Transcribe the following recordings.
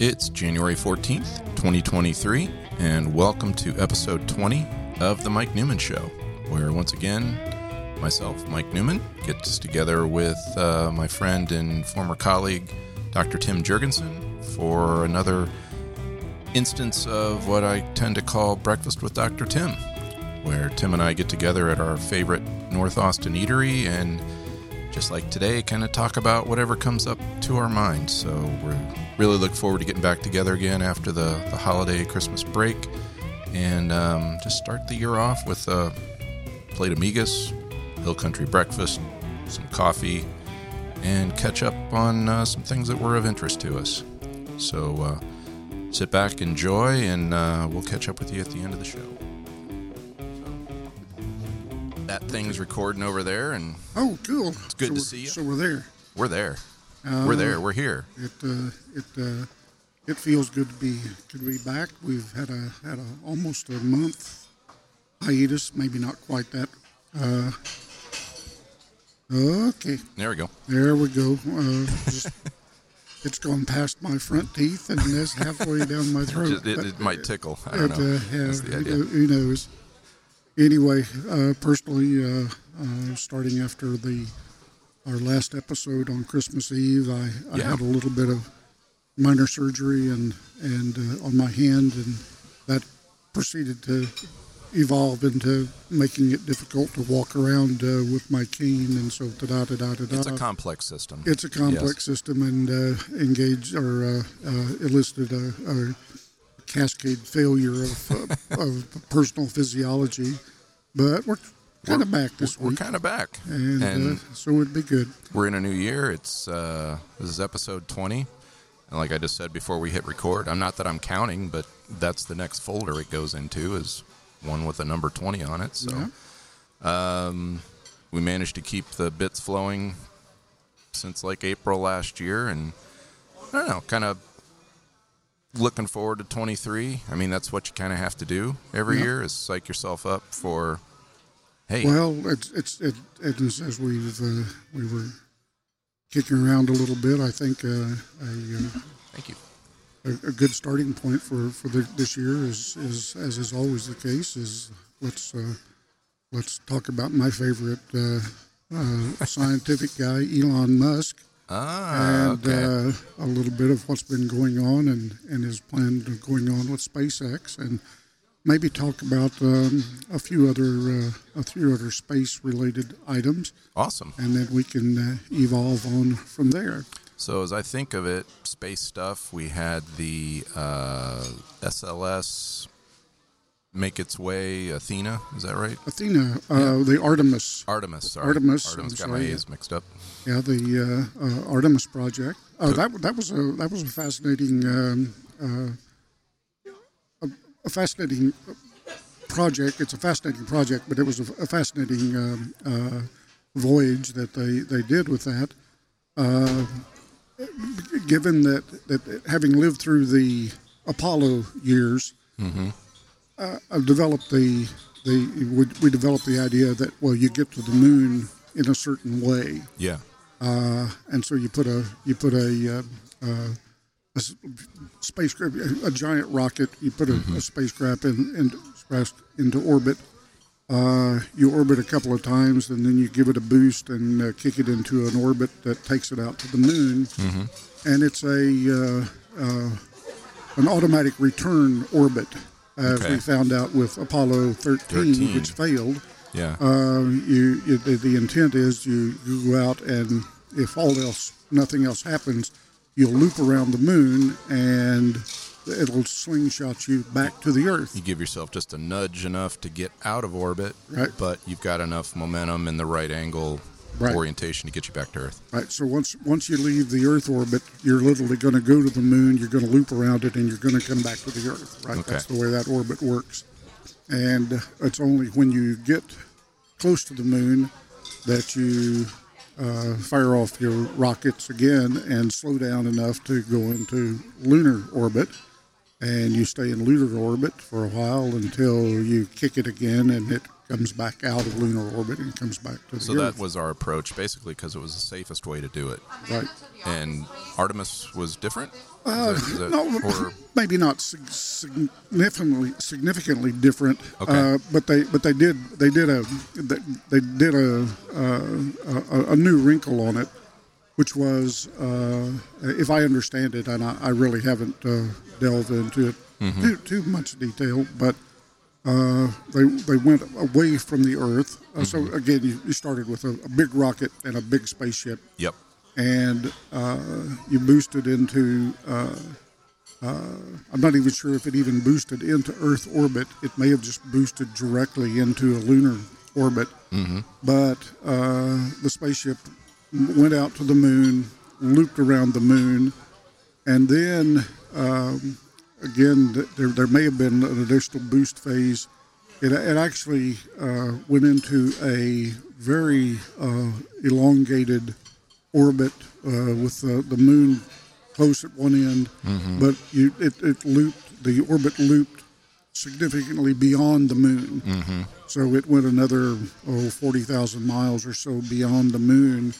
It's January 14th, 2023, and welcome to episode 20 of The Mike Newman Show, where once again, myself, Mike Newman, gets together with uh, my friend and former colleague, Dr. Tim Jurgensen, for another instance of what I tend to call Breakfast with Dr. Tim, where Tim and I get together at our favorite North Austin eatery and just like today, kind of talk about whatever comes up to our mind. So we really look forward to getting back together again after the, the holiday Christmas break and um, just start the year off with a plate of migas, hill country breakfast, some coffee, and catch up on uh, some things that were of interest to us. So uh, sit back, enjoy, and uh, we'll catch up with you at the end of the show. That thing's recording over there, and Oh, cool. It's good so to see you. So we're there. we're there. we're there. We're here. It uh, it uh, it feels good to be good to be back. We've had a had a almost a month hiatus, maybe not quite that. Uh, okay, There we go. there we go. Uh, just, it's gone past my front teeth and is halfway down my throat. Just- it, it might tickle. I don't it, know. Uh, yeah, That's the idea. who knows? Anyway, uh, personally, uh, uh, starting after the our last episode on Christmas Eve, I, I Yeah. had a little bit of minor surgery and and uh, on my hand, and that proceeded to evolve into making it difficult to walk around uh, with my cane, and so da da da da da. It's a complex system. It's a complex system and uh, engaged or uh, uh, elicited a, a cascade failure of, uh, of personal physiology. But we're kind of back this we're week, kind of back, and, and uh, so it'd be good. we're in a new year. It's uh, this is episode twenty, and like I just said before we hit record, I'm not that I'm counting, but that's the next folder it goes into is one with the number twenty on it. So um, we managed to keep the bits flowing since like April last year, and I don't know, kind of looking forward to 23. I mean, that's what you kind of have to do every Yeah. year is psych yourself up for, hey, Well, it's it's it, it is, as we've uh, we were kicking around a little bit. I think uh, a, thank you. uh, a, a good starting point for for the, this year is is as is always the case is let's uh, let's talk about my favorite uh, uh, scientific guy, Elon Musk. Ah, and okay. uh, a little bit of what's been going on and, and his plan going on with SpaceX, and maybe talk about um, a few other uh, a few other space related items, awesome. and then we can uh, evolve on from there. So as I think of it, space stuff, we had the uh, SLS make its way, Athena, is that right? Athena, uh, the Artemis, Artemis, sorry. Artemis, Artemis got my sorry. A's mixed up. yeah, the uh, uh, Artemis project. Oh, that that was a that was a fascinating um, uh, a, a fascinating project. It's a fascinating project, but it was a, a fascinating um, uh, voyage that they, they did with that. Uh, given that, that having lived through the Apollo years, uh, I've developed the the we, we developed the idea that well, you get to the moon in a certain way, Yeah. uh, and so you put a you put a, uh, uh, a spacecraft, a, a giant rocket. You put a, a spacecraft in, in, into orbit. Uh, you orbit a couple of times, and then you give it a boost and uh, kick it into an orbit that takes it out to the moon. And it's a uh, uh, an automatic return orbit, as Okay. we found out with Apollo 13, 13. which failed. Yeah. Uh, you, you the, the intent is you, you go out and if all else nothing else happens, you'll loop around the moon and it'll slingshot you back to the Earth. you give yourself just a nudge enough to get out of orbit, Right. but you've got enough momentum and the right angle Right. orientation to get you back to Earth. Right. So once once you leave the Earth orbit, you're literally going to go to the moon. You're going to loop around it, and you're going to come back to the Earth. Right. Okay. That's the way that orbit works. And it's only when you get close to the moon that you uh, fire off your rockets again and slow down enough to go into lunar orbit. And you stay in lunar orbit for a while until you kick it again and it comes back out of lunar orbit and comes back to the So Earth. that was our approach, basically, because it was the safest way to do it. right. And Artemis was different. Is Uh, that- is that- no, maybe not significantly significantly different. Okay. Uh, but they but they did they did a they, did a, uh, a a new wrinkle on it, which was uh, if I understand it, and I, I really haven't uh, delved into it too, too much detail, but. Uh, they they went away from the Earth. Uh, So again, you, you started with a, a big rocket and a big spaceship, yep. and uh, you boosted into. Uh, uh, I'm not even sure if it even boosted into Earth orbit. It may have just boosted directly into a lunar orbit. But uh, the spaceship went out to the moon, looped around the moon, and then um, again, there, there may have been an additional boost phase. It, it actually uh, went into a very uh, elongated orbit uh, with the, the moon close at one end, but you, it, it looped, the orbit looped significantly beyond the moon. So it went another, oh, 40,000 miles or so beyond the moon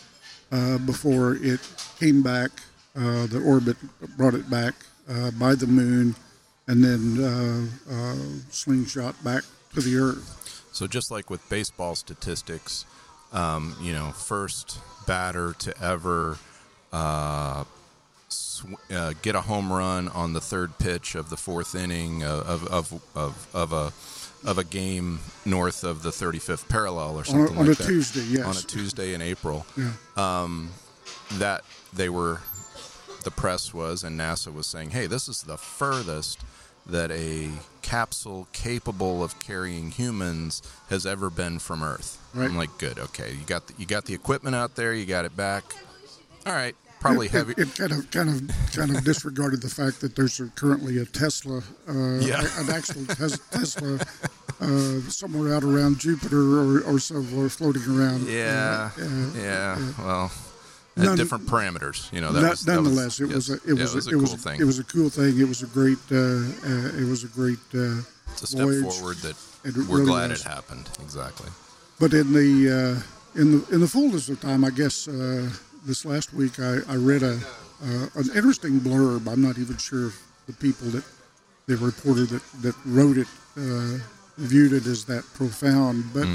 uh, before it came back. Uh, the orbit brought it back by the moon and then uh, uh, slingshot back to the Earth. So just like with baseball statistics, um, you know, first batter to ever uh, sw- uh, get a home run on the third pitch of the fourth inning of of of, of a of a game north of the 35th parallel or On something a, on like a that. Tuesday, yes. On a Tuesday in April. Yeah. that they were the press was and NASA was saying, "Hey, this is the furthest that a capsule capable of carrying humans has ever been from Earth." Right. I'm like, "Good, okay. You got the, you got the equipment out there. You got it back. All right, probably it, heavy." It, it kind of, kind of, kind of disregarded the fact that there's currently a Tesla, uh, Yeah. an actual tes- Tesla, uh, somewhere out around Jupiter or, or somewhere floating around. yeah, Uh, uh, yeah. Well, at None- different parameters. You know, that Not- was, that was- nonetheless, it was a, it Yeah, was, a a, it was cool thing. It was a cool thing. It was a great. Uh, uh, it was a great. Uh, it's a step voyage. forward that we're really glad was. it happened. Exactly. But in the uh, in the in the fullness of time, I guess uh, this last week I, I read a uh, an interesting blurb. I'm not even sure if the people that the reporter that, that wrote it uh, viewed it as that profound. But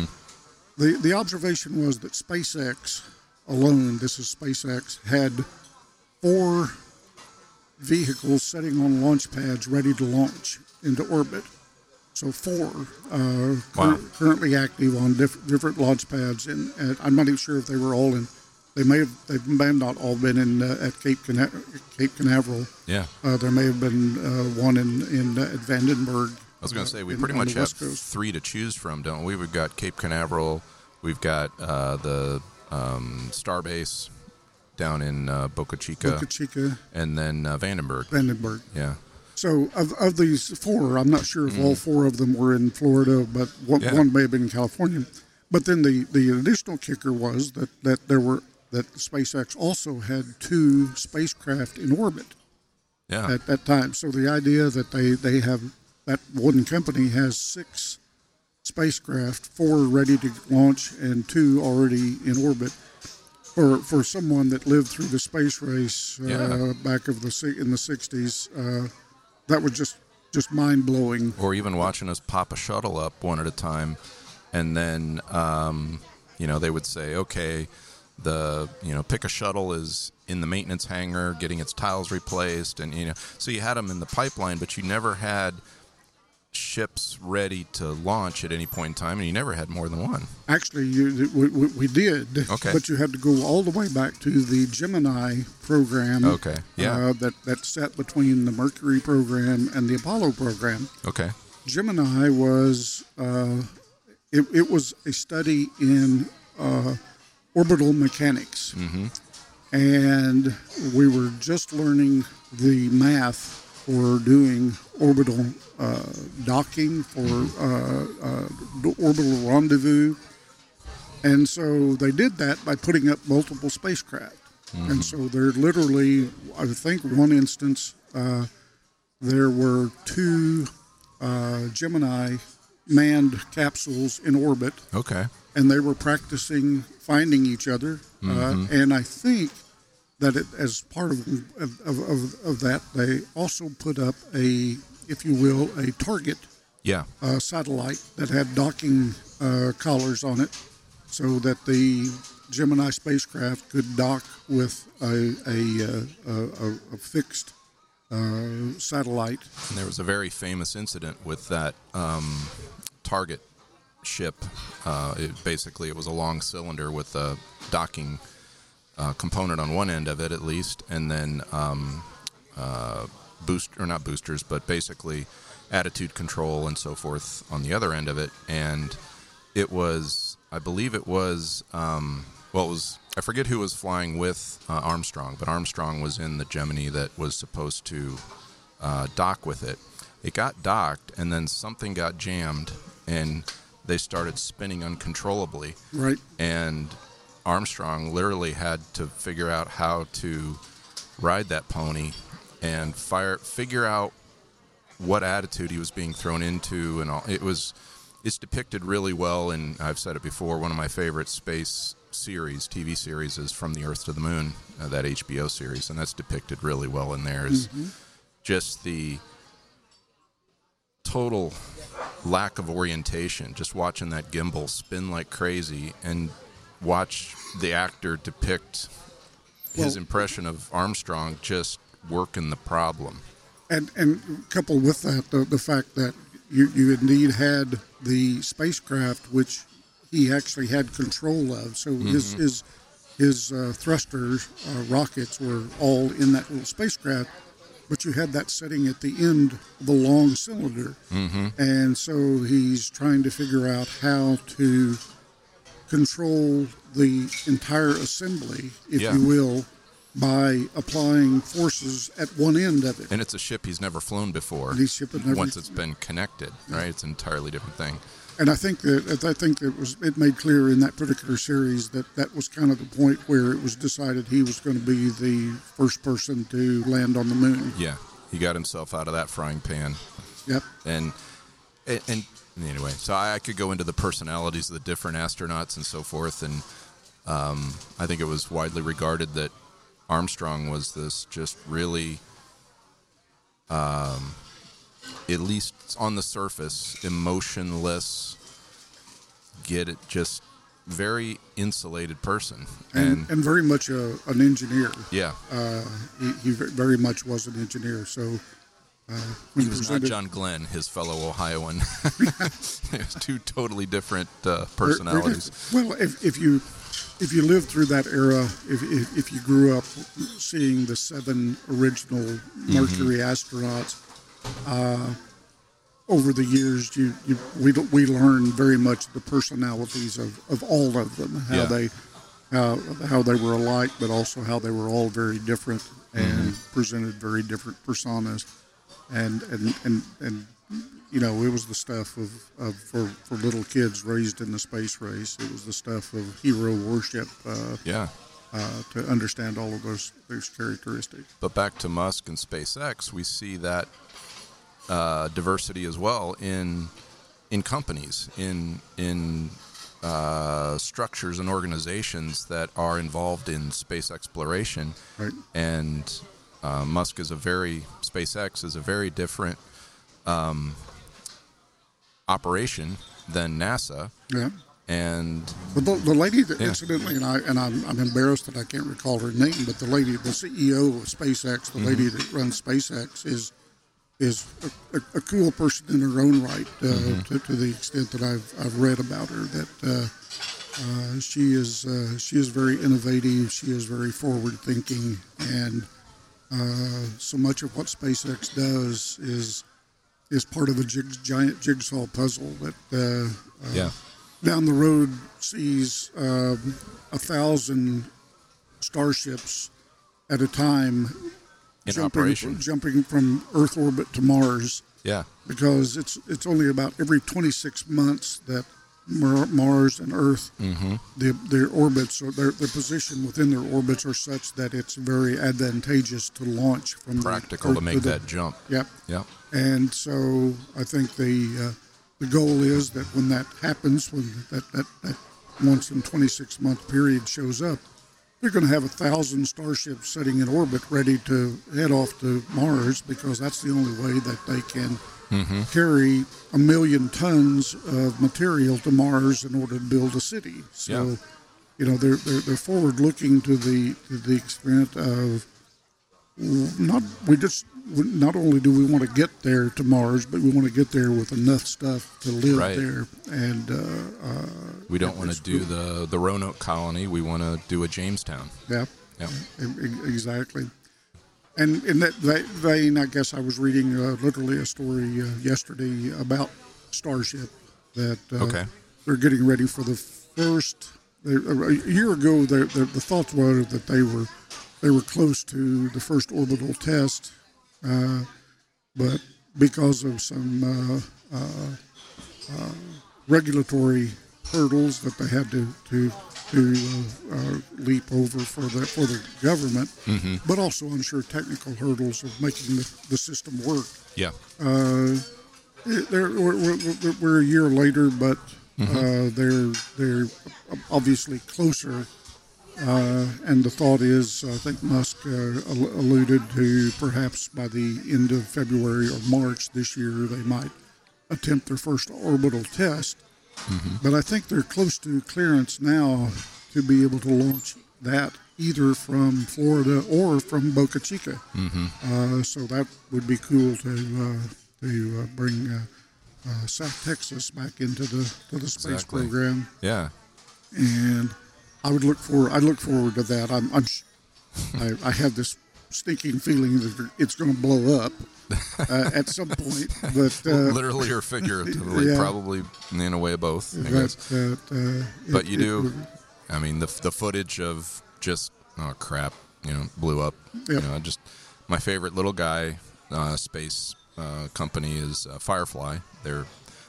the the observation was that SpaceX alone, this is SpaceX, had four vehicles sitting on launch pads ready to launch into orbit. So four uh, Wow. cur- currently active on diff- different launch pads, and, I'm not even sure if they were all in. They may have they may have not all been in uh, at Cape Cana- Cape Canaveral. Yeah. Uh, there may have been uh, one in in uh, at Vandenberg. I was going to say we in- pretty much have three to choose from, don't we? We've got Cape Canaveral, we've got uh, the um, Starbase down in uh, Boca Chica, Boca Chica, and then uh, Vandenberg. Vandenberg. Yeah, So of, of these four, I'm not sure if all four of them were in Florida, but one, Mm. Yeah. one may have been in California. But then the, the additional kicker was that, that there were that SpaceX also had two spacecraft in orbit yeah, at that time. So the idea that they, they have that one company has six spacecraft, four ready to launch and two already in orbit. For, for someone that lived through the space race uh, Yeah. back of the in the '60s, uh, that was just just mind blowing. or even watching us pop a shuttle up one at a time, and then um, you know they would say, okay, the you know pick a shuttle is in the maintenance hangar getting its tiles replaced, and you know so you had them in the pipeline, but you never had ships ready to launch at any point in time, and you never had more than one. Actually, you, we, we, we did, Okay. but you had to go all the way back to the Gemini program. Okay, yeah. Uh, that that sat between the Mercury program and the Apollo program. Okay. Gemini was uh, it, it was a study in uh, orbital mechanics, and we were just learning the math for doing orbital uh, docking for uh, uh, orbital rendezvous, and so they did that by putting up multiple spacecraft. And so there literally, I think, one instance, uh, there were two uh, Gemini manned capsules in orbit, Okay. and they were practicing finding each other. Uh, and I think that it, as part of, of, of, of that, they also put up a, if you will, a target Yeah. uh, satellite that had docking uh, collars on it, so that the Gemini spacecraft could dock with a a, uh, a, a, fixed uh, satellite. And there was a very famous incident with that um, target ship. Uh, it, basically, it was a long cylinder with a docking uh, component on one end of it, at least, and then um, uh, boost or not boosters, but basically attitude control and so forth on the other end of it. And it was, I believe, it was. Um, well, it was. I forget who was flying with uh, Armstrong, but Armstrong was in the Gemini that was supposed to uh, dock with it. It got docked, and then something got jammed, and they started spinning uncontrollably. Right. And Armstrong literally had to figure out how to ride that pony and fire, figure out what attitude he was being thrown into, and all. It was, it's depicted really well, and I've said it before. One of my favorite space series, TV series, is From the Earth to the Moon, uh, that HBO series, and that's depicted really well in there. Is just the total lack of orientation. Just watching that gimbal spin like crazy and watch the actor depict his Well- impression of Armstrong just working the problem. And and coupled with that, the, the fact that you, you indeed had the spacecraft, which he actually had control of. So his his his uh, thruster uh, rockets were all in that little spacecraft, but you had that setting at the end of the long cylinder, mm-hmm. and so he's trying to figure out how to control the entire assembly, if Yeah. you will, by applying forces at one end of it. And it's a ship he's never flown before. And he's ship never- Once it's been connected, right? It's an entirely different thing. And I think that I think it was it made clear in that particular series that that was kind of the point where it was decided he was going to be the first person to land on the moon. Yeah, he got himself out of that frying pan. Yep. and and, and anyway, so I, I could go into the personalities of the different astronauts and so forth, and um, I think it was widely regarded that Armstrong was this just really, um, at least on the surface, emotionless, get it, just very insulated person, And, and, and very much a, an engineer. yeah, Uh, he, he very much was an engineer. So uh, he was not John Glenn, his fellow Ohioan. it was two totally different uh, Very- very personalities. different. Well, if, if you if you lived through that era, if, if, if you grew up seeing the seven original Mercury astronauts, uh, over the years, you, you we we learned very much the personalities of, of all of them, how Yeah. they how how they were alike, but also how they were all very different and presented very different personas, and and and and you know it was the stuff of, of for for little kids raised in the space race. It was the stuff of hero worship uh, Yeah. uh, to understand all of those those characteristics. But back to Musk and SpaceX, we see that uh, diversity as well in in companies, in in uh, structures and organizations that are involved in space exploration. Right. And uh, Musk is a very SpaceX is a very different um, operation than NASA. Yeah. And the, the lady that Yeah. incidentally, and I and I'm, I'm embarrassed that I can't recall her name, but the lady, the CEO of SpaceX, the lady Mm-hmm. that runs SpaceX, is is a, a, a cool person in her own right. Uh, Mm-hmm. to, to the extent that I've I've read about her, that uh, uh, she is uh, she is very innovative. She is very forward thinking, and uh, so much of what SpaceX does is is part of a jig, giant jigsaw puzzle that. Uh, uh, yeah, down the road sees um, a thousand starships at a time in jumping, operation. jumping from Earth orbit to Mars Yeah, because it's it's only about every 26 months that Mars and Earth mm-hmm. the, their orbits or their, their position within their orbits are such that it's very advantageous to launch from the practical to Earth make the- that jump. Yep. Yep. And so I think the uh, the goal is that when that happens, when that, that, that once in 26 month period shows up, they're going to have a thousand starships sitting in orbit ready to head off to Mars because that's the only way that they can Mm-hmm. carry a million tons of material to Mars in order to build a city. So, Yeah. you know, they're, they're, they're forward looking to the to the extent of not we just not only do we want to get there to Mars, but we want to get there with enough stuff to live Right. there. And uh, uh, We don't want to do the the Roanoke colony. We want to do a Jamestown. yeah, Yeah. Exactly. And in that ve- vein, I guess I was reading uh, literally a story uh, yesterday about Starship that uh, Okay. they're getting ready for the first. they- A year ago, the, the, the thoughts were that they were they were close to the first orbital test, uh, but because of some uh, uh, uh, regulatory hurdles that they had to to to uh, uh, leap over for the for the government, but also I'm sure technical hurdles of making the, the system work. Yeah. Uh, they're, we're, we're, we're a year later, but uh, they're they're obviously closer. Uh, and the thought is, I think Musk uh, alluded to perhaps by the end of February or March this year, they might attempt their first orbital test. But I think they're close to clearance now to be able to launch that either from Florida or from Boca Chica. Uh, so that would be cool to uh, to uh, bring uh, uh, South Texas back into the to the space Exactly. program, Yeah. and I would look for I look forward to that. I'm, I'm sh- I, I have this stinking feeling that it's going to blow up uh, at some point, but uh, Literally or figuratively, Yeah. probably in a way of both. Guess. but, uh, But it- you do. would- I mean, the the footage of just oh crap, you know, blew up. Yep. You know, just my favorite little guy uh, space uh, company is uh, Firefly. They're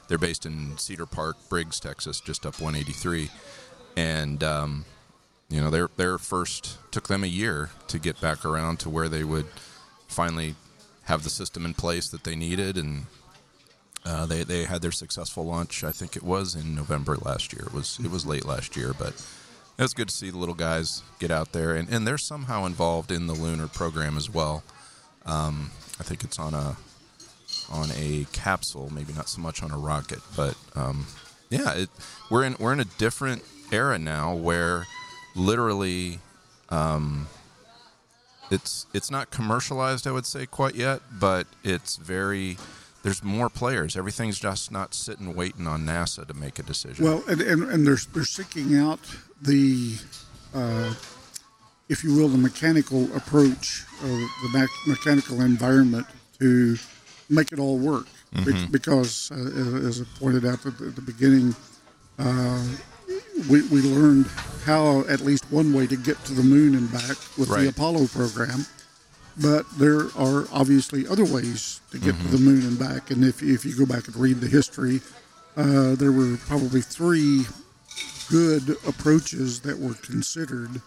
they're based in Cedar Park, Briggs, Texas, just up 183, and um, you know, their their first took them a year to get back around to where they would finally have the system in place that they needed and. Uh, they they had their successful launch. I think it was in November last year. It was it was late last year, but it was good to see the little guys get out there, and, and they're somehow involved in the lunar program as well. Um, I think it's on a on a capsule, maybe not so much on a rocket, but um, yeah, it, we're in we're in a different era now where literally um, it's it's not commercialized, I would say, quite yet, but it's very there's more players. Everything's just not sitting waiting on NASA to make a decision. Well, and, and, and they're, they're seeking out the, uh, if you will, the mechanical approach of the me- mechanical environment to make it all work. Be- because, uh, as I pointed out at the, at the beginning, uh, we, we learned how at least one way to get to the moon and back with Right. the Apollo program. But there are obviously other ways to get to the moon and back. And if, if you go back and read the history, uh, there were probably three good approaches that were considered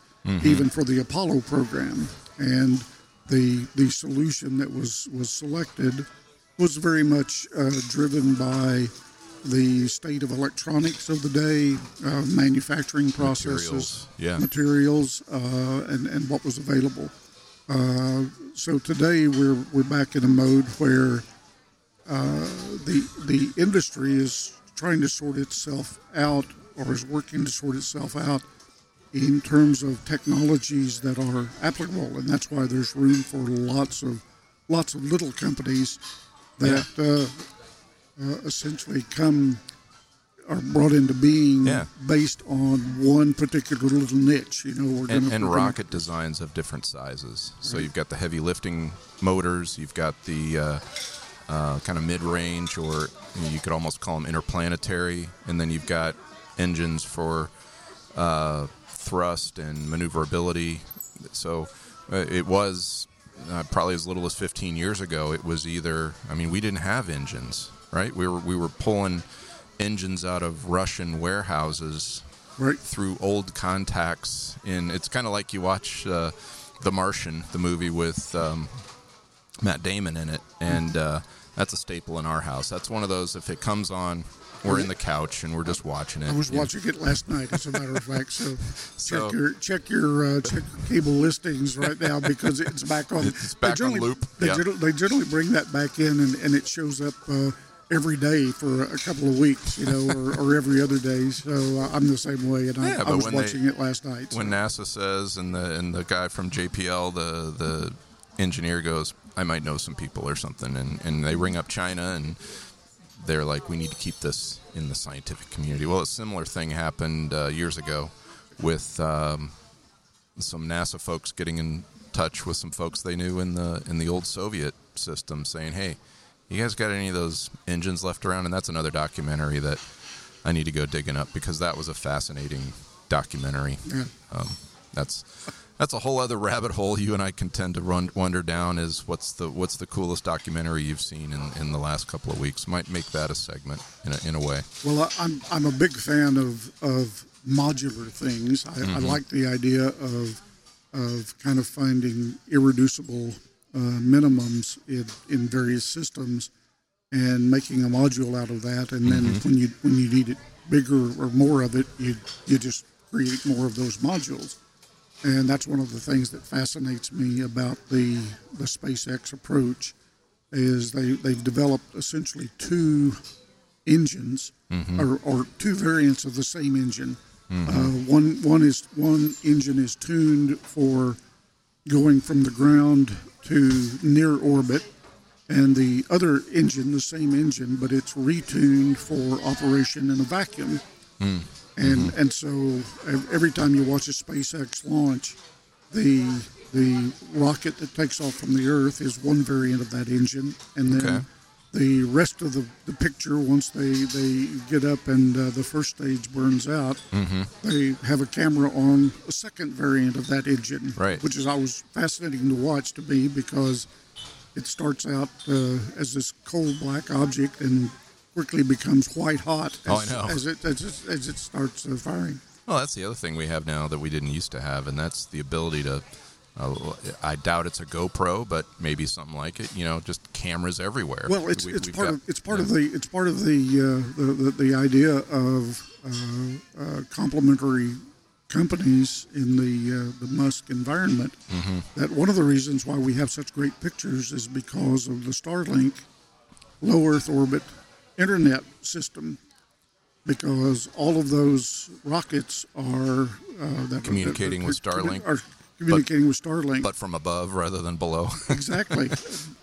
even for the Apollo program. And the the solution that was, was selected was very much uh, driven by the state of electronics of the day, uh, manufacturing processes, Materials, yeah. materials, uh, and, and what was available. Uh, so today we're we're back in a mode where uh, the the industry is trying to sort itself out or is working to sort itself out in terms of technologies that are applicable, and that's why there's room for lots of lots of little companies that uh, uh, essentially come are brought into being Yeah. based on one particular little niche. You know, and, gonna, and we're gonna- rocket designs of different sizes. So you've got the heavy lifting motors, you've got the uh, uh, kind of mid range, or you, know, you could almost call them interplanetary, and then you've got engines for uh, thrust and maneuverability. So uh, it was uh, probably as little as 15 years ago. It was either, I mean, we didn't have engines, right? We were we were pulling engines out of Russian warehouses right. through old contacts in it's kind of like you watch uh, the martian the movie with um, matt damon in it and uh, that's a staple in our house. That's one of those. If it comes on, we're in the couch and we're just watching it. I was know. watching it last night, as a matter of fact. So, So- check your check your uh, check your cable listings right now because it's back on. It's back they on loop, They, yeah. generally, they generally bring that back in, and, and it shows up uh, every day for a couple of weeks, you know, or, or every other day. So uh, I'm the same way, and I, Yeah, I was when they- watching it last night. so- when NASA says and the and the guy from JPL, the the engineer goes, I might know some people or something, and and they ring up China and they're like, we need to keep this in the scientific community. Well, a similar thing happened uh, years ago with um, some NASA folks getting in touch with some folks they knew in the in the old Soviet system, saying, hey. You guys got any of those engines left around? And that's another documentary that I need to go digging up because that was a fascinating documentary. Yeah. Um, that's that's a whole other rabbit hole you and I can tend to run wander down. Is what's the what's the coolest documentary you've seen in, in the last couple of weeks? Might make that a segment in a, in a way. Well, I'm I'm a big fan of of modular things. I, I like the idea of of kind of finding irreducible uh, minimums in, in various systems and making a module out of that. And then when you when you need it bigger or more of it, you you just create more of those modules. And that's one of the things that fascinates me about the the SpaceX approach is they they've developed essentially two engines or, or two variants of the same engine. Uh, one one is one engine is tuned for going from the ground to near orbit, and the other engine, the same engine, but it's retuned for operation in a vacuum. Hmm. And mm-hmm. and so every time you watch a SpaceX launch, the the rocket that takes off from the Earth is one variant of that engine, and then Okay. The rest of the, the picture, once they, they get up and uh, the first stage burns out, they have a camera on a second variant of that engine, Right. which is always fascinating to watch to me because it starts out uh, as this coal black object and quickly becomes white hot Oh, as, know. as, it, as, it, as it starts uh, firing. Well, that's the other thing we have now that we didn't used to have, and that's the ability to. I doubt it's a GoPro, but maybe something like it. You know, just cameras everywhere. Well, it's We- it's part got- of it's part yeah. of the it's part of the uh, the, the the idea of uh, uh, complementary companies in the uh, the Musk environment. Mm-hmm. That one of the reasons why we have such great pictures is because of the Starlink low Earth orbit internet system. Because all of those rockets are uh, that Communicating with that- Starlink. Are communicating with Starlink. but from above rather than below. Exactly.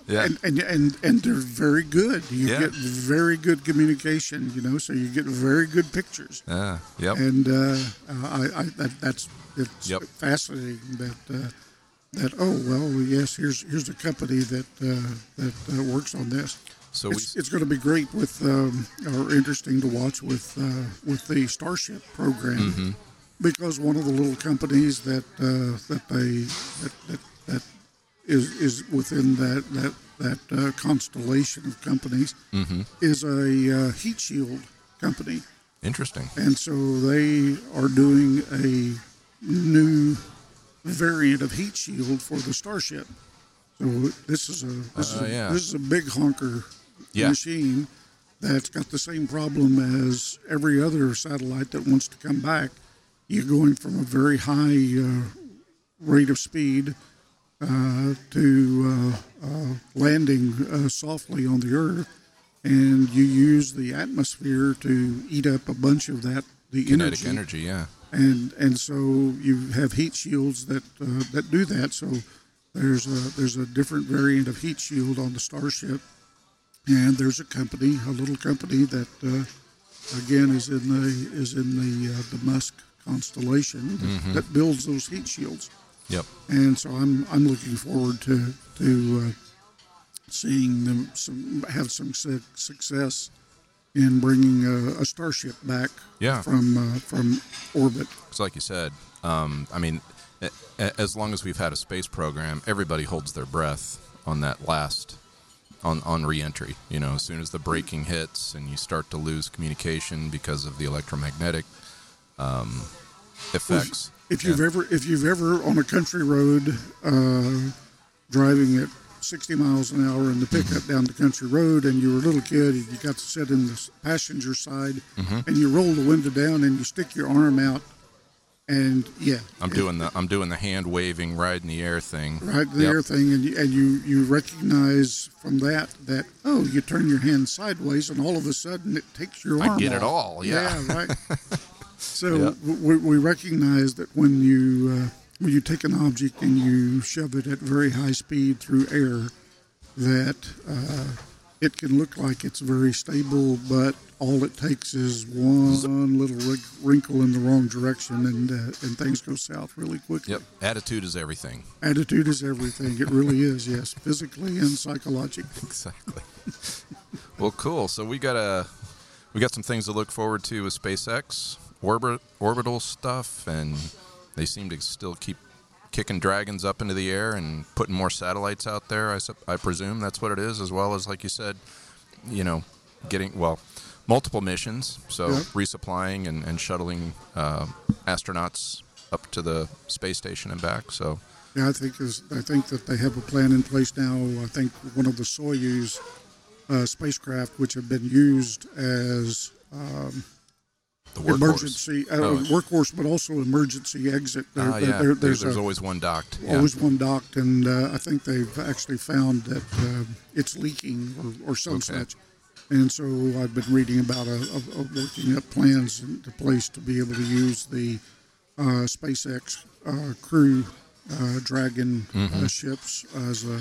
Yeah. And, and and and they're very good. You Yeah. get very good communication, you know, so you get very good pictures. yeah. Yep. And uh, I, I that that's it's Yep. fascinating that uh, that oh well yes here's here's a company that uh, that uh, works on this. So we. It's, it's going to be great with um, or interesting to watch with uh, with the Starship program Mm-hmm. Because one of the little companies that uh, that they that, that that is is within that that that uh, constellation of companies Mm-hmm. is a uh, heat shield company, Interesting. and so they are doing a new variant of heat shield for the Starship. So this is a this, Uh, is, a, yeah. this is a big honker Yeah. machine that's got the same problem as every other satellite that wants to come back. You're going from a very high uh, rate of speed uh, to uh, uh, landing uh, softly on the Earth, and you use the atmosphere to eat up a bunch of that the Kinetic energy energy. Yeah. and and so you have heat shields that uh, that do that. So there's a there's a different variant of heat shield on the Starship, and there's a company, a little company that uh, again is in the is in the uh, the Musk constellation that, that builds those heat shields. Yep. And so I'm I'm looking forward to to uh, seeing them some have some su- success in bringing a, a starship back Yeah. from uh, from orbit. Because, like you said, um, I mean, as long as we've had a space program, everybody holds their breath on that last on on reentry. You know, as soon as the braking hits and you start to lose communication because of the electromagnetic um, effects. If you've ever if you've ever on a country road uh, driving at 60 miles an hour in the pickup down the country road, and you were a little kid, and you got to sit in the passenger side, and you roll the window down, and you stick your arm out, and yeah, I'm doing the I'm doing the hand waving, ride in the air thing. right the Yep. air thing, and you, and you you recognize from that that oh, you turn your hand sideways, and all of a sudden it takes your I arm. get it off. all, yeah. right. So Yep. we, we recognize that when you uh, when you take an object and you shove it at very high speed through air, that uh, it can look like it's very stable, but all it takes is one little wrinkle in the wrong direction, and uh, and things go south really quickly. Yep. Attitude is everything. Attitude is everything. It really is. Yes, physically and psychologically. Exactly. well, cool. So we got a we got some things to look forward to with SpaceX orbit orbital stuff, and they seem to still keep kicking dragons up into the air and putting more satellites out there. I, I presume that's what it is, as well as like you said, you know, getting well multiple missions. So Yeah. resupplying and, and shuttling uh, astronauts up to the space station and back. So Yeah, I think is I think that they have a plan in place now. I think one of the Soyuz uh, spacecraft, which have been used as um, workhorse. emergency uh, Oh. workhorse, but also emergency exit. There- Ah, yeah. there- there's there's a- always one docked. Yeah. always one docked, and uh, I think they've actually found that uh, it's leaking or, or some Okay. such. And so I've been reading about a, a, a working up plans into place to be able to use the uh, SpaceX uh, Crew uh, Dragon Mm-hmm. uh, ships as a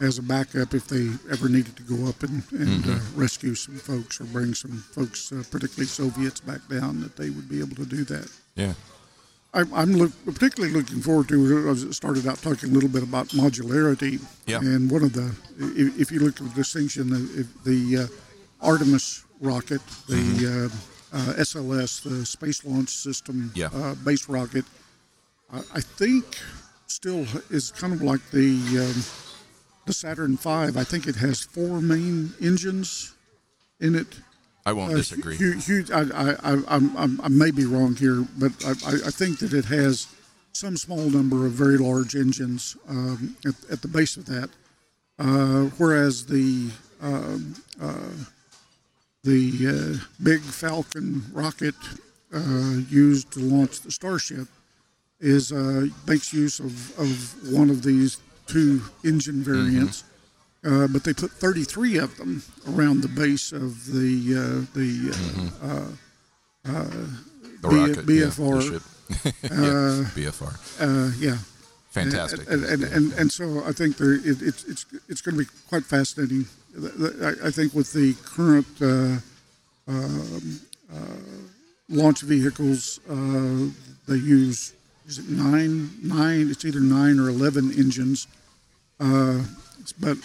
as a backup if they ever needed to go up and, and Mm-hmm. uh, rescue some folks or bring some folks, uh, particularly Soviets, back down. That they would be able to do that. yeah. I'm, I'm look, particularly looking forward to. I started out talking a little bit about modularity, Yeah. and one of the, if, if you look at the distinction, the, if the uh, Artemis rocket, the Mm-hmm. uh, uh, SLS, the Space Launch System Yeah. uh, base rocket, I, I think still is kind of like the um, the Saturn V. I think it has four main engines in it. I won't Uh, disagree. hu- Huge. I, I, I, I'm, I'm, may be wrong here, but I, I I think that it has some small number of very large engines um, at, at the base of that, uh, whereas the um, uh, the uh, big Falcon rocket uh, used to launch the Starship is uh, makes use of, of one of these two engine variants. Uh, but they put 33 of them around the base of the uh, the uh, the B- rocket, yeah, BFR. yeah, BFR. uh, yeah. Fantastic. And, and, and, and so I think there, it, it's it's it's going to be quite fascinating. I, I think with the current uh, um, uh, launch vehicles, uh, they use is it nine nine? It's either nine or eleven engines, uh, but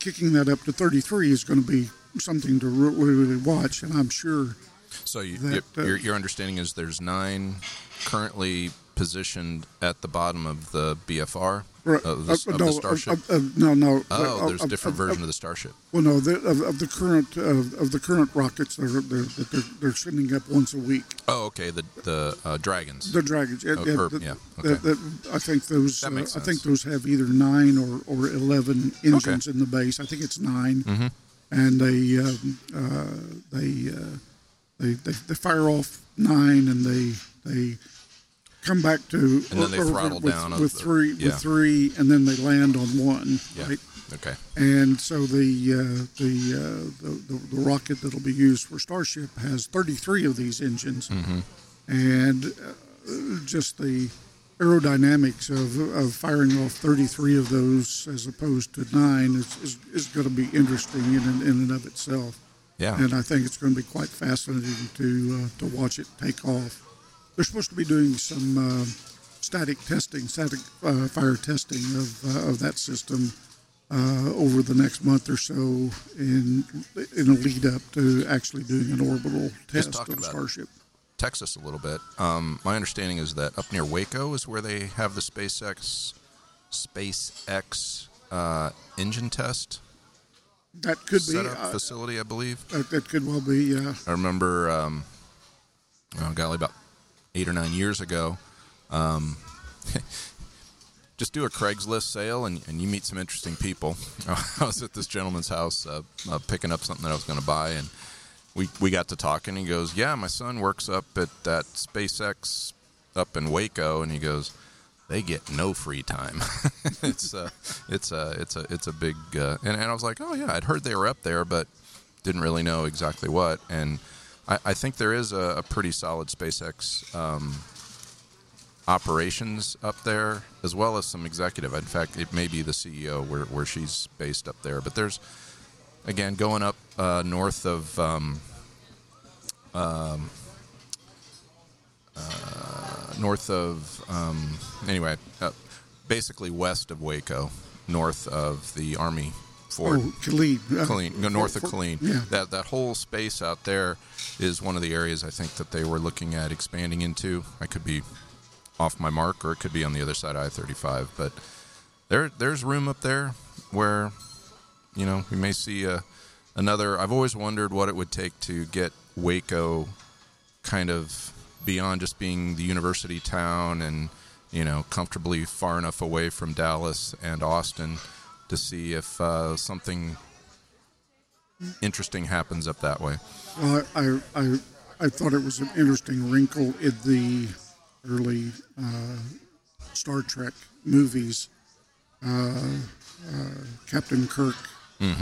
kicking that up to thirty three is going to be something to really, really watch. And I'm sure so you, that, you- uh, your, your understanding is there's nine currently positioned at the bottom of the BFR Right, of the, uh, of no, the uh, Starship. uh, uh, no, no. oh, uh, there's uh, a different uh, version of the Starship. Well, no, the, of, of the current of, of the current rockets that, are, they're, that they're, they're sending up once a week. Oh, okay. The the uh, dragons. The dragons, yeah, Oh, yeah, or- yeah, okay. the- I think those. That makes uh, I think those have either nine or, or eleven engines in the base. I think it's 9 Mm-hmm. and they um, uh, they, uh, they they they fire off nine, and they they come back to And then they throttle with, down with the- three yeah. with three, and then they land on one. Yeah. Right? Okay. And so the uh, the, uh, the, the the rocket that'll be used for Starship has 33 of these engines, Mm-hmm. and uh, just the aerodynamics of, of firing off 33 of those as opposed to nine is, is, is going to be interesting in, and- in and of itself. Yeah. And I think it's going to be quite fascinating to uh, to watch it take off. They're supposed to be doing some uh, static testing, static uh, fire testing of uh, of that system uh, over the next month or so, in in a lead up to actually doing an orbital test about- Starship. Texas a little bit. Um, my understanding is that up near Waco is where they have the SpaceX SpaceX uh, engine test That could be uh, facility, I believe. that, that could well be. Yeah, I remember, um, oh, golly, about eight or nine years ago, um, just do a Craigslist sale and, and you meet some interesting people. I was at this gentleman's house uh, uh, picking up something that I was going to buy, and we, we got to talking. He goes, Yeah, my son works up at that SpaceX up in Waco, and he goes, They get no free time. it's a, it's a, it's a, it's a big, uh, and, and I was like, Oh, yeah, I'd heard they were up there, but didn't really know exactly what. And I, I think there is a, a pretty solid SpaceX um, operations up there, as well as some executive. In fact, it may be the CEO where, where she's based up there. But there's, again, going up uh, north of um, um, uh, north of um, anyway, uh, basically west of Waco, north of the Army Fort. Oh, Killeen. Uh, Killeen, no, north of Killeen. Yeah. That that whole space out there is one of the areas I think that they were looking at expanding into. I could be off my mark, or it could be on the other side of I-35. But there there's room up there where you know we may see a, another. I've always wondered what it would take to get Waco kind of beyond just being the university town and you know comfortably far enough away from Dallas and Austin to see if uh, something interesting happens up that way. Well, I, I, I thought it was an interesting wrinkle in the early uh, Star Trek movies. Uh, uh, Captain Kirk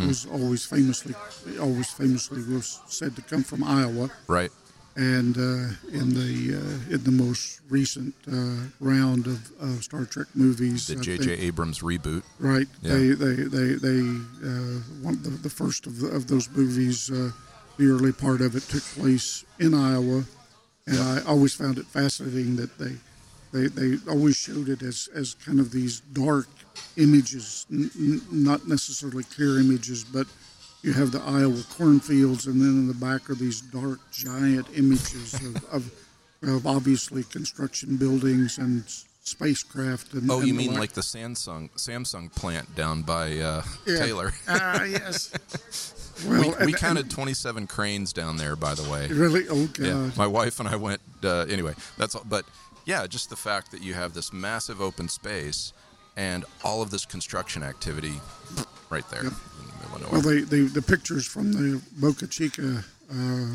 was always famously, always famously was said to come from Iowa, Right. And uh, in the uh, in the most recent uh, round of, of Star Trek movies, The J.J. Abrams reboot. Right. Yeah. They they they they uh, one the, the first of the, of those movies. Uh, the early part of it took place in Iowa, and I always found it fascinating that they they they always showed it as as kind of these dark images, n- n- not necessarily clear images, but you have the Iowa cornfields, and then in the back are these dark, giant images of, of, of obviously construction buildings and spacecraft. And, Oh, and you mean like. like the Samsung Samsung plant down by uh, Yeah. Taylor? Ah, yes. we, Well, we and- counted 27 cranes down there, by the way. really, oh god, Yeah, my wife and I went. Uh, anyway, that's all. But yeah, just the fact that you have this massive open space and all of this construction activity right there in the well, they, they, the pictures from the Boca Chica uh,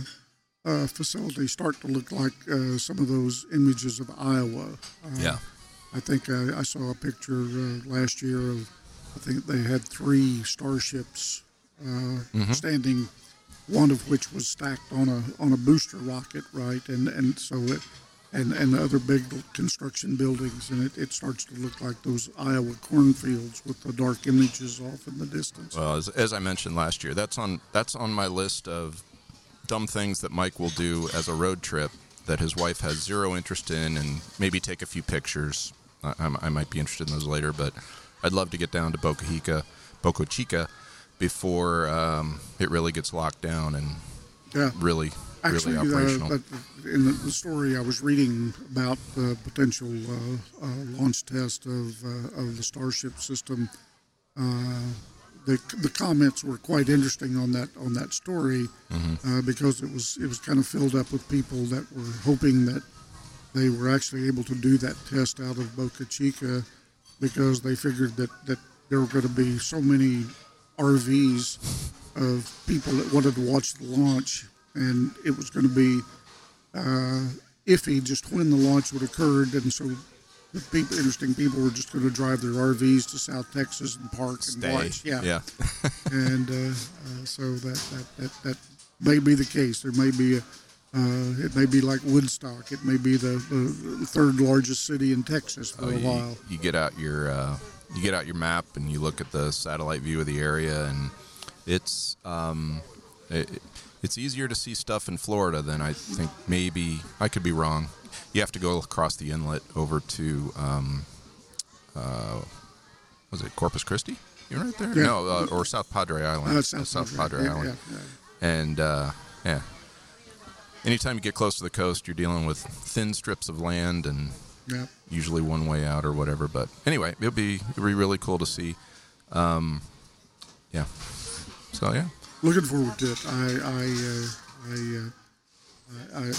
uh, facility start to look like uh, some of those images of Iowa. Uh, yeah, I think I, I saw a picture uh, last year of, I think they had three starships uh, Mm-hmm. standing, one of which was stacked on a on a booster rocket, right? And and so it, and and other big construction buildings, and it, it starts to look like those Iowa cornfields with the dark images off in the distance. Well, as, as I mentioned last year, that's on that's on my list of dumb things that Mike will do as a road trip that his wife has zero interest in, and maybe take a few pictures. I, I might be interested in those later, but I'd love to get down to Boca Chica, Boca Chica, before um, it really gets locked down and yeah. really, Actually, really operational. uh, but in the, story I was reading about the potential uh, uh, launch test of uh, of the Starship system, uh, the the comments were quite interesting on that on that story Mm-hmm. uh, because it was it was kind of filled up with people that were hoping that they were actually able to do that test out of Boca Chica because they figured that that there were going to be so many RVs of people that wanted to watch the launch, and it was going to be uh, iffy just when the launch would occur. and so the people, interesting people were just going to drive their RVs to South Texas and park and watch. Yeah, yeah. and uh, uh, so that, that that that may be the case. There may be a uh, it may be like Woodstock. It may be the, the third largest city in Texas for Oh, a you, while. you get out your uh, you get out your map and you look at the satellite view of the area, and it's um, it, it's easier to see stuff in Florida than I think. Maybe I could be wrong. You have to go across the inlet over to um, uh, was it Corpus Christi? You're right there. Yeah. No, uh, or South Padre Island. Uh, South Padre, Yeah, Island. yeah. And uh, yeah, anytime you get close to the coast, you're dealing with thin strips of land and Yeah. usually one way out or whatever. But anyway, it'll be it'll be really cool to see. Um, yeah. So yeah, Looking forward to it. I, I, uh, I, uh, I, I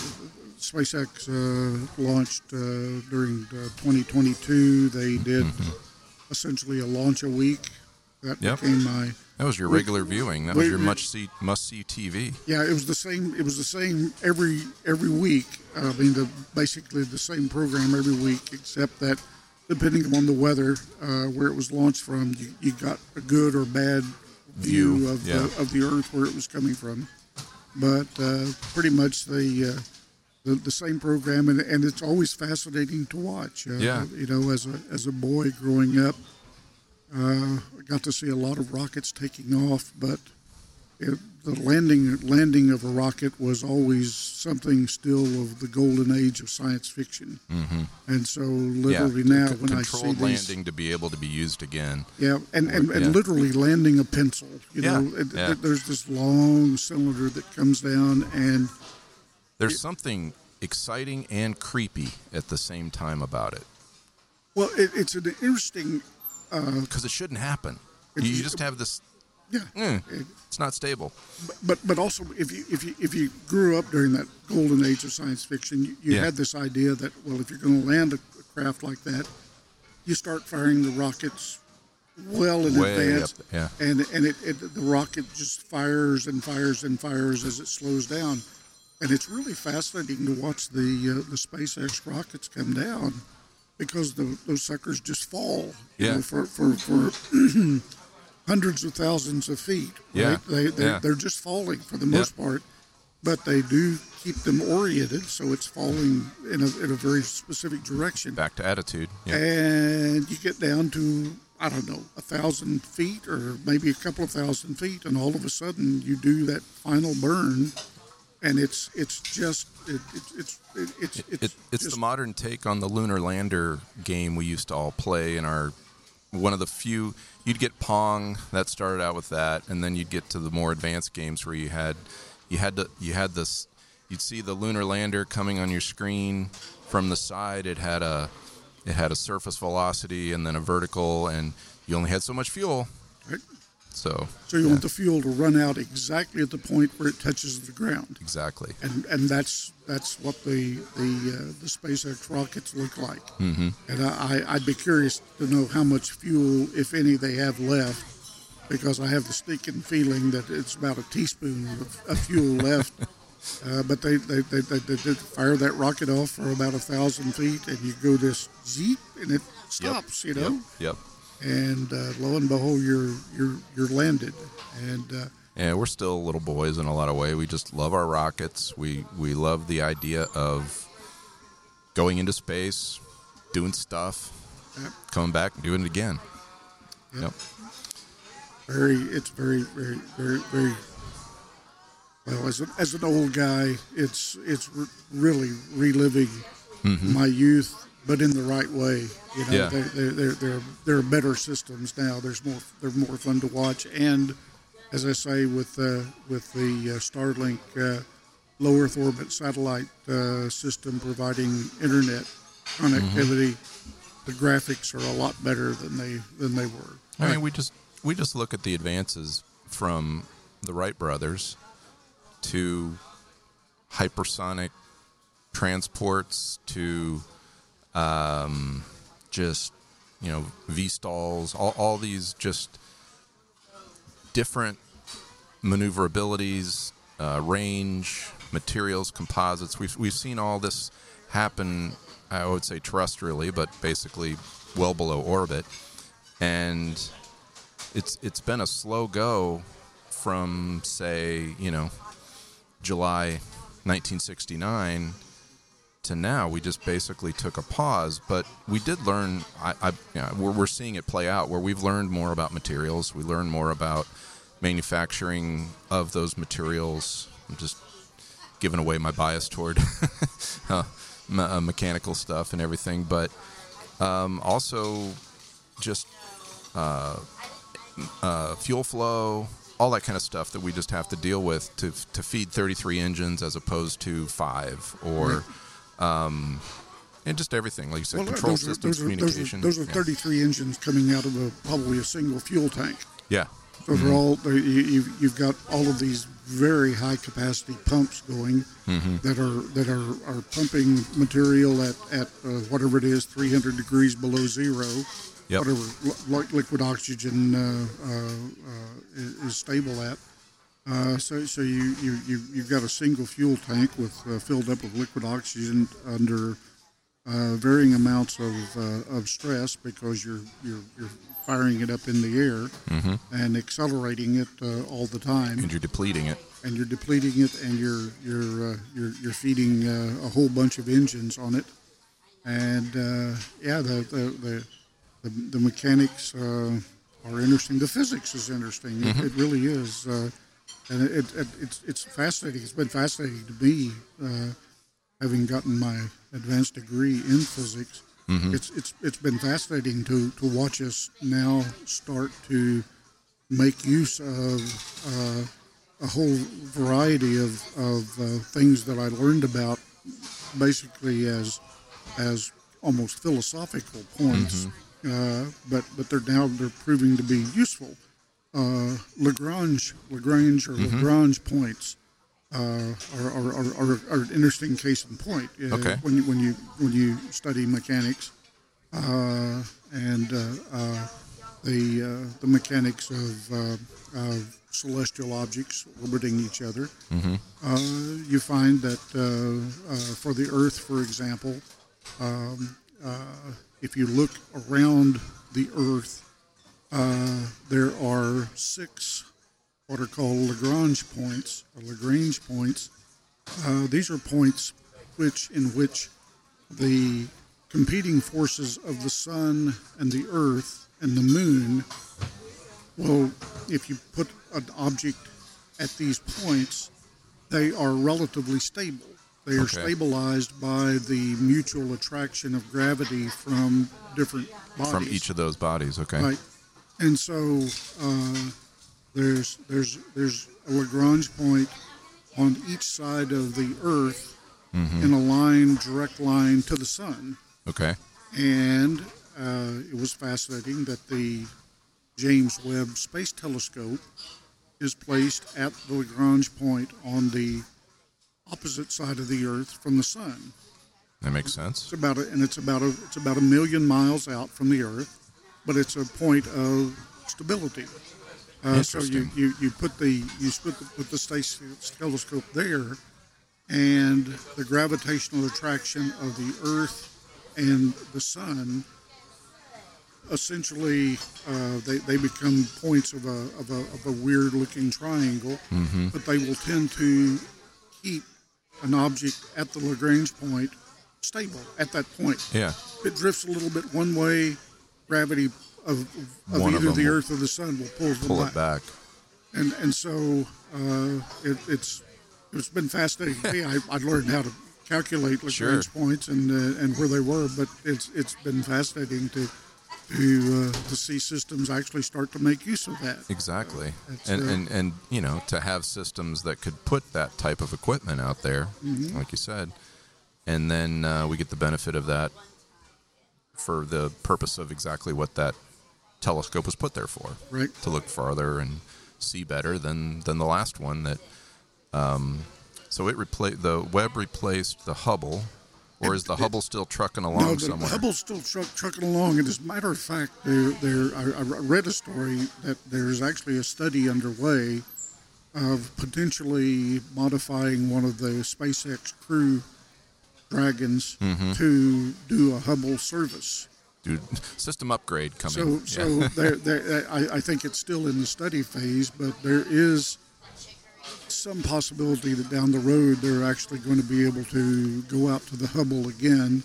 SpaceX uh, launched uh, during uh, 2022. They did essentially a launch a week. That Yep. became my That was your regular viewing. That was your much see must see TV. yeah. It was the same. It was the same every every week. I mean, the basically the same program every week, except that depending upon the weather, uh, where it was launched from, you, you got a good or bad view, View, of yeah. the of the Earth where it was coming from. But uh, pretty much the, uh, the the same program, and, and it's always fascinating to watch. Uh, Yeah. You know, as a as a boy growing up, uh, I got to see a lot of rockets taking off, but it, the landing landing of a rocket was always something still of the golden age of science fiction. Mm-hmm. And so, literally yeah. now, C- when I see controlled these, landing to be able to be used again. yeah, and, and, and Yeah. literally landing a pencil. You Yeah, know, it, yeah. there's this long cylinder that comes down, and There's something exciting and creepy at the same time about it well, it, it's an interesting. because it shouldn't happen. You just have this. Yeah, eh, it's not stable. but but also if you if you if you grew up during that golden age of science fiction, you, you Yeah. had this idea that well, if you're going to land a, craft like that, you start firing the rockets well in Way advance, up, yeah. and and it, it the rocket just fires and fires and fires as it slows down, and it's really fascinating to watch the uh, the SpaceX rockets come down because the, those suckers just fall Yeah. know, for for for hundreds of thousands of feet. Yeah, Right? They they yeah. they're just falling for the most part, but they do keep them oriented, so it's falling in a in a very specific direction. Back to attitude. Yeah. And you get down to I don't know a thousand feet or maybe a couple of thousand feet, and all of a sudden you do that final burn, and it's it's just it, it, it's it, it's it's it, it's just, the modern take on the lunar lander game we used to all play in our one of the few you'd get pong that started out with that and then you'd get to the more advanced games where you had you had to you had this you'd see the lunar lander coming on your screen from the side it had a it had a surface velocity and then a vertical and you only had so much fuel. So so you want the fuel to run out exactly at the point where it touches the ground. exactly and and that's that's what the the uh, the SpaceX rockets look like. Mm-hmm. And I, I'd be curious to know how much fuel, if any, they have left, because I have the sneaking feeling that it's about a teaspoon of, of fuel left. Uh, but they they, they, they, they fire that rocket off for about a thousand feet, and you go this zeep, and it stops. You know, yep, yep. And uh, lo and behold, you're you're you're landed, and uh, Yeah, we're still little boys in a lot of way. We just love our rockets. We we love the idea of going into space, doing stuff, Yep. coming back and doing it again. Yep. Yep. very it's very very very very well as an, as an old guy it's it's re- really reliving my youth but in the right way you know Yeah. there there there there there are better systems now. There's more they're more fun to watch. And as I say with uh, with the uh, Starlink uh, low Earth orbit satellite uh, system providing internet connectivity the graphics are a lot better than they than they were. I mean, we just we just look at the advances from the Wright brothers to hypersonic transports to um, just you know V/STOLs, all, all these just different maneuverabilities, uh, range, materials, composites. We've we've seen all this happen. I would say terrestrially, but basically well below orbit, and it's it's been a slow go from say you know July 1969 to now. We just basically took a pause, but we did learn. I, I yeah, we're, we're seeing it play out where we've learned more about materials. We learned more about manufacturing of those materials. I'm just giving away my bias toward uh, uh, mechanical stuff and everything, but um, also just uh, fuel flow, all that kind of stuff that we just have to deal with to to feed 33 engines as opposed to five, or um, and just everything like you said, Well, control those are- systems, those are, communication. Those are, those are yeah. 33 engines coming out of a, probably a single fuel tank. yeah, Those are all. they- You, you've, got all of these very high capacity pumps going Mm-hmm. that are that are, are pumping material at at uh, whatever it is, 300 degrees below zero, Yep. whatever li- li- liquid oxygen uh, uh, uh, is stable at. Uh, so, so you, you, you, you've got a single fuel tank with uh, filled up with liquid oxygen under uh, varying amounts of, uh, of stress because you're, you're, you're firing it up in the air and accelerating it uh, all the time And you're depleting it. and you're depleting it, and you're you're uh, you're, you're feeding uh, a whole bunch of engines on it, and uh, yeah, the the the, the, the mechanics uh, are interesting. The physics is interesting. It, it really is, uh, and it, it, it's it's fascinating. It's been fascinating to me, uh, having gotten my advanced degree in physics. It's it's it's been fascinating to to watch us now start to make use of uh, a whole variety of, of uh, things that I learned about basically as as almost philosophical points, uh, but but they're now they're proving to be useful. Uh, Lagrange Lagrange or Lagrange points uh, are, are, are, are, an interesting case in point. Uh, Okay. When you when you when you study mechanics uh, and uh, uh, the uh, the mechanics of, uh, of celestial objects orbiting each other, uh, you find that uh, uh, for the Earth, for example, um, uh, if you look around the Earth, uh, there are six what are called Lagrange points or Lagrange points. Uh, these are points which in which the competing forces of the sun and the earth and the moon well if you put an object at these points they are relatively stable they are Okay. stabilized by the mutual attraction of gravity from different bodies From each of those bodies, okay? Right, and so uh, there's there's there's a Lagrange point on each side of the Earth in a line, direct line to the sun, Okay. and uh, it was fascinating that the James Webb Space Telescope is placed at the Lagrange point on the opposite side of the Earth from the sun. That makes sense. It's about a, and it's about a it's about a million miles out from the Earth, but it's a point of stability. Uh, so you, you, you put the you put the, put the space telescope there, and the gravitational attraction of the Earth and the Sun essentially uh, they, they become points of a, of a, of a weird looking triangle, but they will tend to keep an object at the Lagrange point stable at that point. Yeah. If it drifts a little bit one way, gravity of, of One of either them the will Earth or the Sun will pull them Pull it back. And and so uh, it, it's it's been fascinating to me. I, I learned how to calculate Lagrange Sure. points and uh, and where they were, but it's it's been fascinating to to uh, to see systems actually start to make use of that. Exactly. It's, And, uh, and and you know, to have systems that could put that type of equipment out there, Mm-hmm. like you said, and then uh, we get the benefit of that for the purpose of exactly what that telescope was put there for. Right. To look farther and see better than than the last one that um, so it replaced the Webb replaced the Hubble or is the Hubble still trucking along No, the somewhere? Hubble's still truck, trucking along. And as a matter of fact, there, there, I, I read a story that there's actually a study underway of potentially modifying one of the SpaceX Crew Dragons Mm-hmm. to do a Hubble service. Dude, system upgrade coming. So, Yeah. so there, there, I, I think it's still in the study phase, but there is some possibility that down the road they're actually going to be able to go out to the Hubble again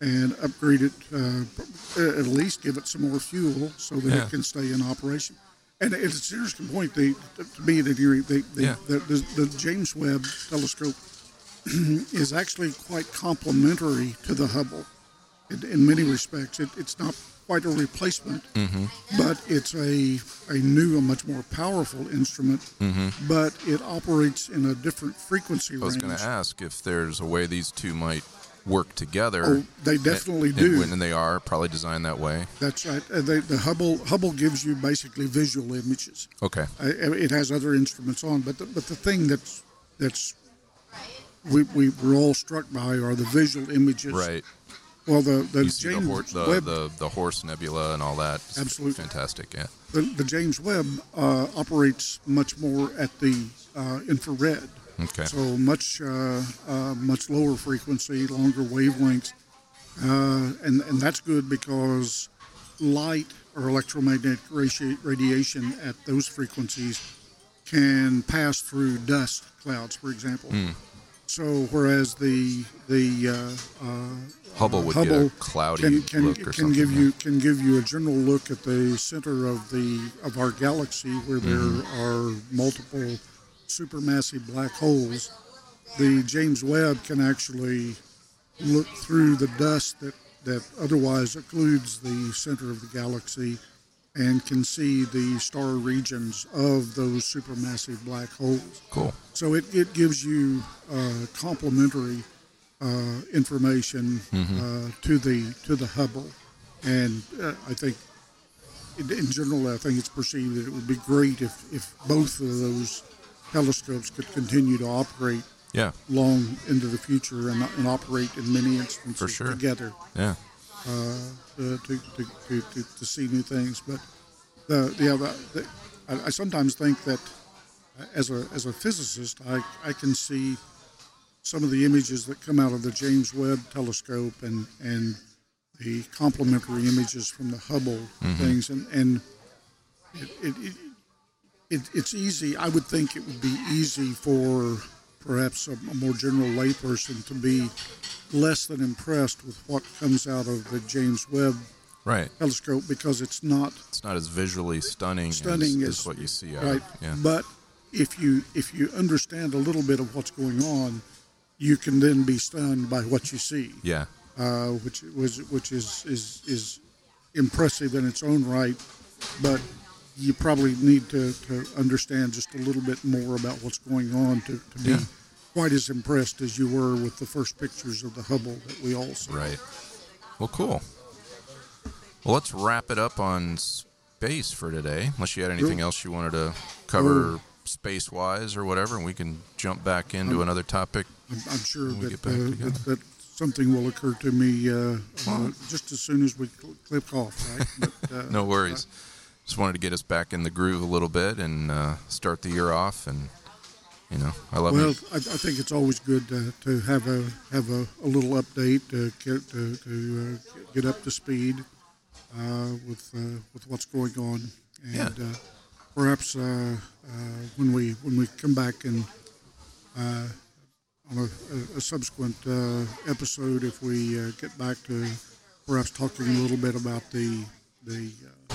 and upgrade it, uh, at least give it some more fuel so that Yeah. it can stay in operation. And it's an interesting point. They, to me, that they, they, Yeah. the, the, the James Webb Telescope is actually quite complementary to the Hubble in, in many respects. It, it's not quite a replacement, Mm-hmm. but it's a, a new and much more powerful instrument, but it operates in a different frequency Mm-hmm. I was going to ask if there's a way these two might work together. Oh, they definitely and, do. And, they are probably designed that way. That's right. Uh, they, the Hubble Hubble gives you basically visual images. Okay. Uh, it has other instruments on, but the, but the thing that's that's we, we we're all struck by are the visual images Right. Well, the the You the, James hor- the, Webb the the horse nebula and all that. It's Absolutely. fantastic. Yeah. the, the James Webb uh, operates much more at the uh, infrared, Okay. so much uh, uh, much lower frequency, longer wavelengths, uh, and and that's good because light or electromagnetic radi- radiation at those frequencies can pass through dust clouds, for example. So whereas the the uh, uh, Hubble would Hubble get a cloudy can can, look or can something. give you can give you a general look at the center of the of our galaxy where Mm-hmm. there are multiple supermassive black holes. The James Webb can actually look through the dust that that otherwise occludes the center of the galaxy and can see the star regions of those supermassive black holes. Cool. So it, it gives you uh, complementary uh, information uh, to the to the Hubble, and uh, I think in, in general I think it's perceived that it would be great if, if both of those telescopes could continue to operate Yeah. long into the future and, and operate in many instances For sure. together Yeah. Uh, uh, to, to, to, to, to, see new things. But the, the other, the, I, I sometimes think that uh, as a, as a physicist, I, I can see some of the images that come out of the James Webb telescope and, and the complementary images from the Hubble mm-hmm. things. And, and it, it, it, it, it's easy. I would think it would be easy for perhaps a, a more general layperson to be less than impressed with what comes out of the James Webb Right. telescope because it's not It's not as visually stunning, stunning as, as what you see out right. yeah. But if you if you understand a little bit of what's going on, you can then be stunned by what you see, yeah. uh, which was which is is is impressive in its own right. But you probably need to, to understand just a little bit more about what's going on to, to be Yeah. quite as impressed as you were with the first pictures of the Hubble that we all saw. Right. Well, cool. Well, let's wrap it up on space for today. Unless you had anything Cool. else you wanted to cover space wise or whatever, and we can jump back into another topic. I'm, I'm sure that, uh, that, that something will occur to me uh, uh, just as soon as we cl- clip off, right? But, uh, No worries. Just wanted to get us back in the groove a little bit and uh, start the year off. And you know, I love Well, it. I, I think it's always good to, to have a have a, a little update to get to, to uh, get up to speed uh, with uh, with what's going on, and Yeah. uh, perhaps uh, uh, when we when we come back and uh, on a, a, a subsequent uh, episode, if we uh, get back to perhaps talking a little bit about the the uh,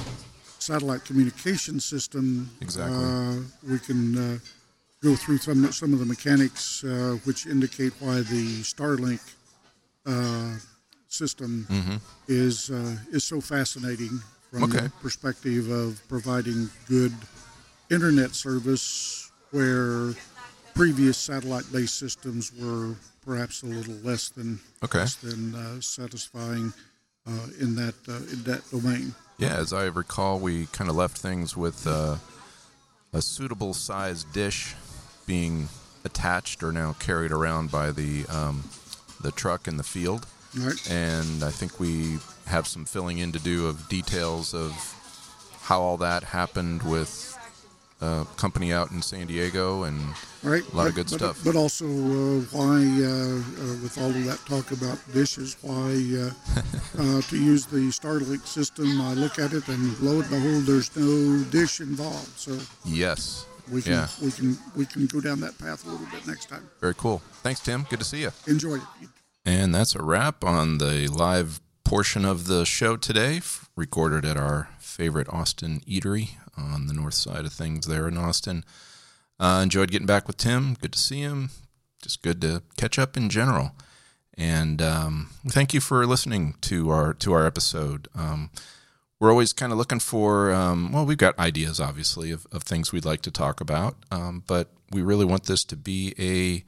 satellite communication system, Exactly. uh, we can uh, go through some some of the mechanics uh, which indicate why the Starlink uh, system is uh, is so fascinating from Okay. the perspective of providing good internet service where previous satellite-based systems were perhaps a little less than Okay. less than uh, satisfying uh, in that uh, in that domain. Yeah, as I recall, we kind of left things with uh, a suitable sized dish being attached or now carried around by the um, the truck in the field, Right? and I think we have some filling in to do of details of how all that happened with a company out in San Diego, and Right. A lot of good but, stuff. But also, uh, why, uh, uh, with all of that talk about dishes, why uh, uh, to use the Starlink system? I look at it, and lo and behold, there's no dish involved. So yes, we can Yeah. we can we can go down that path a little bit next time. very cool. Thanks, Tim. Good to see you. Enjoy it. And that's a wrap on the live portion of the show today, recorded at our favorite Austin eatery on the north side of things there in Austin. Uh, enjoyed getting back with Tim. Good to see him. Just good to catch up in general. And um, thank you for listening to our to our episode. Um, we're always kind of looking for um, well, we've got ideas obviously of, of things we'd like to talk about, um, but we really want this to be a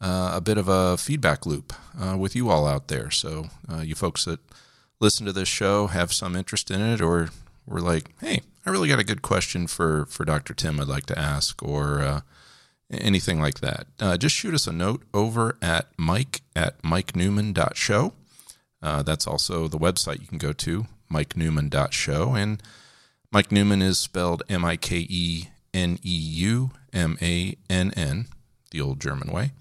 uh, a bit of a feedback loop uh, with you all out there. So, uh, you folks that listen to this show have some interest in it, or we're like, hey, I really got a good question for, for Dr. Tim I'd like to ask, or uh, anything like that. Uh, just shoot us a note over at mike at mikeneumann.show. Uh, that's also the website you can go to, mikeneumann.show. And Mike Neumann is spelled M I K E N E U M A N N, the old German way.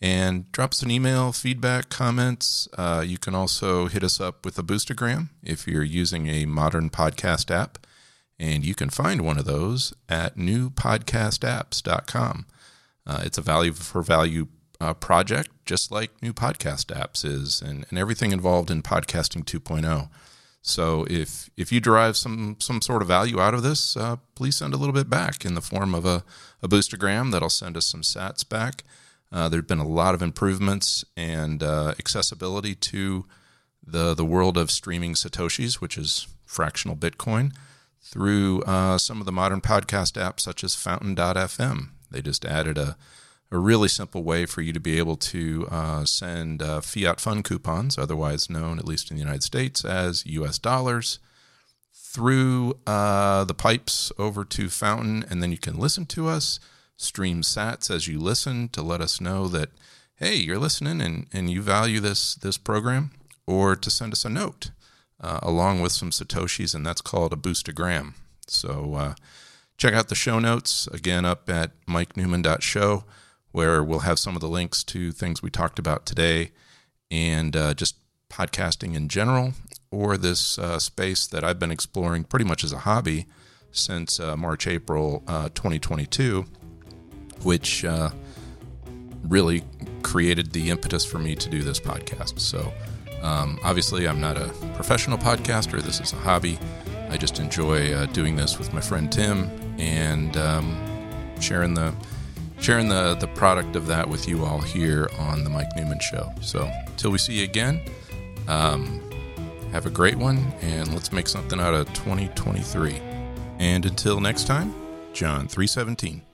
And drop us an email, feedback, comments. Uh, you can also hit us up with a Boostagram if you're using a modern podcast app. And you can find one of those at newpodcastapps.com. Uh, it's a value for value uh, project, just like new podcast apps is, and, and everything involved in podcasting 2.0. So if if you derive some some sort of value out of this, uh, please send a little bit back in the form of a, a boostagram that'll send us some sats back. Uh, there have been a lot of improvements and uh, accessibility to the the world of streaming satoshis, which is fractional Bitcoin, through uh, some of the modern podcast apps such as Fountain.fm. They just added a a really simple way for you to be able to uh, send uh, fiat fund coupons, otherwise known, at least in the United States, as US dollars, through the pipes over to Fountain. And then you can listen to us, stream sats as you listen to let us know that, hey, you're listening and, and you value this, this program, or to send us a note uh, along with some Satoshis, and that's called a boostagram. So uh, check out the show notes again up at mikeneumann.show where we'll have some of the links to things we talked about today and uh, just podcasting in general, or this uh, space that I've been exploring pretty much as a hobby since uh, March, April uh, 2022, which uh, really created the impetus for me to do this podcast. So, um, obviously, I'm not a professional podcaster, this is a hobby. I just enjoy uh, doing this with my friend Tim and um, sharing the sharing the, the product of that with you all here on the Mike Neumann Show. So, till we see you again, um, have a great one, and let's make something out of 2023. And until next time, John 317.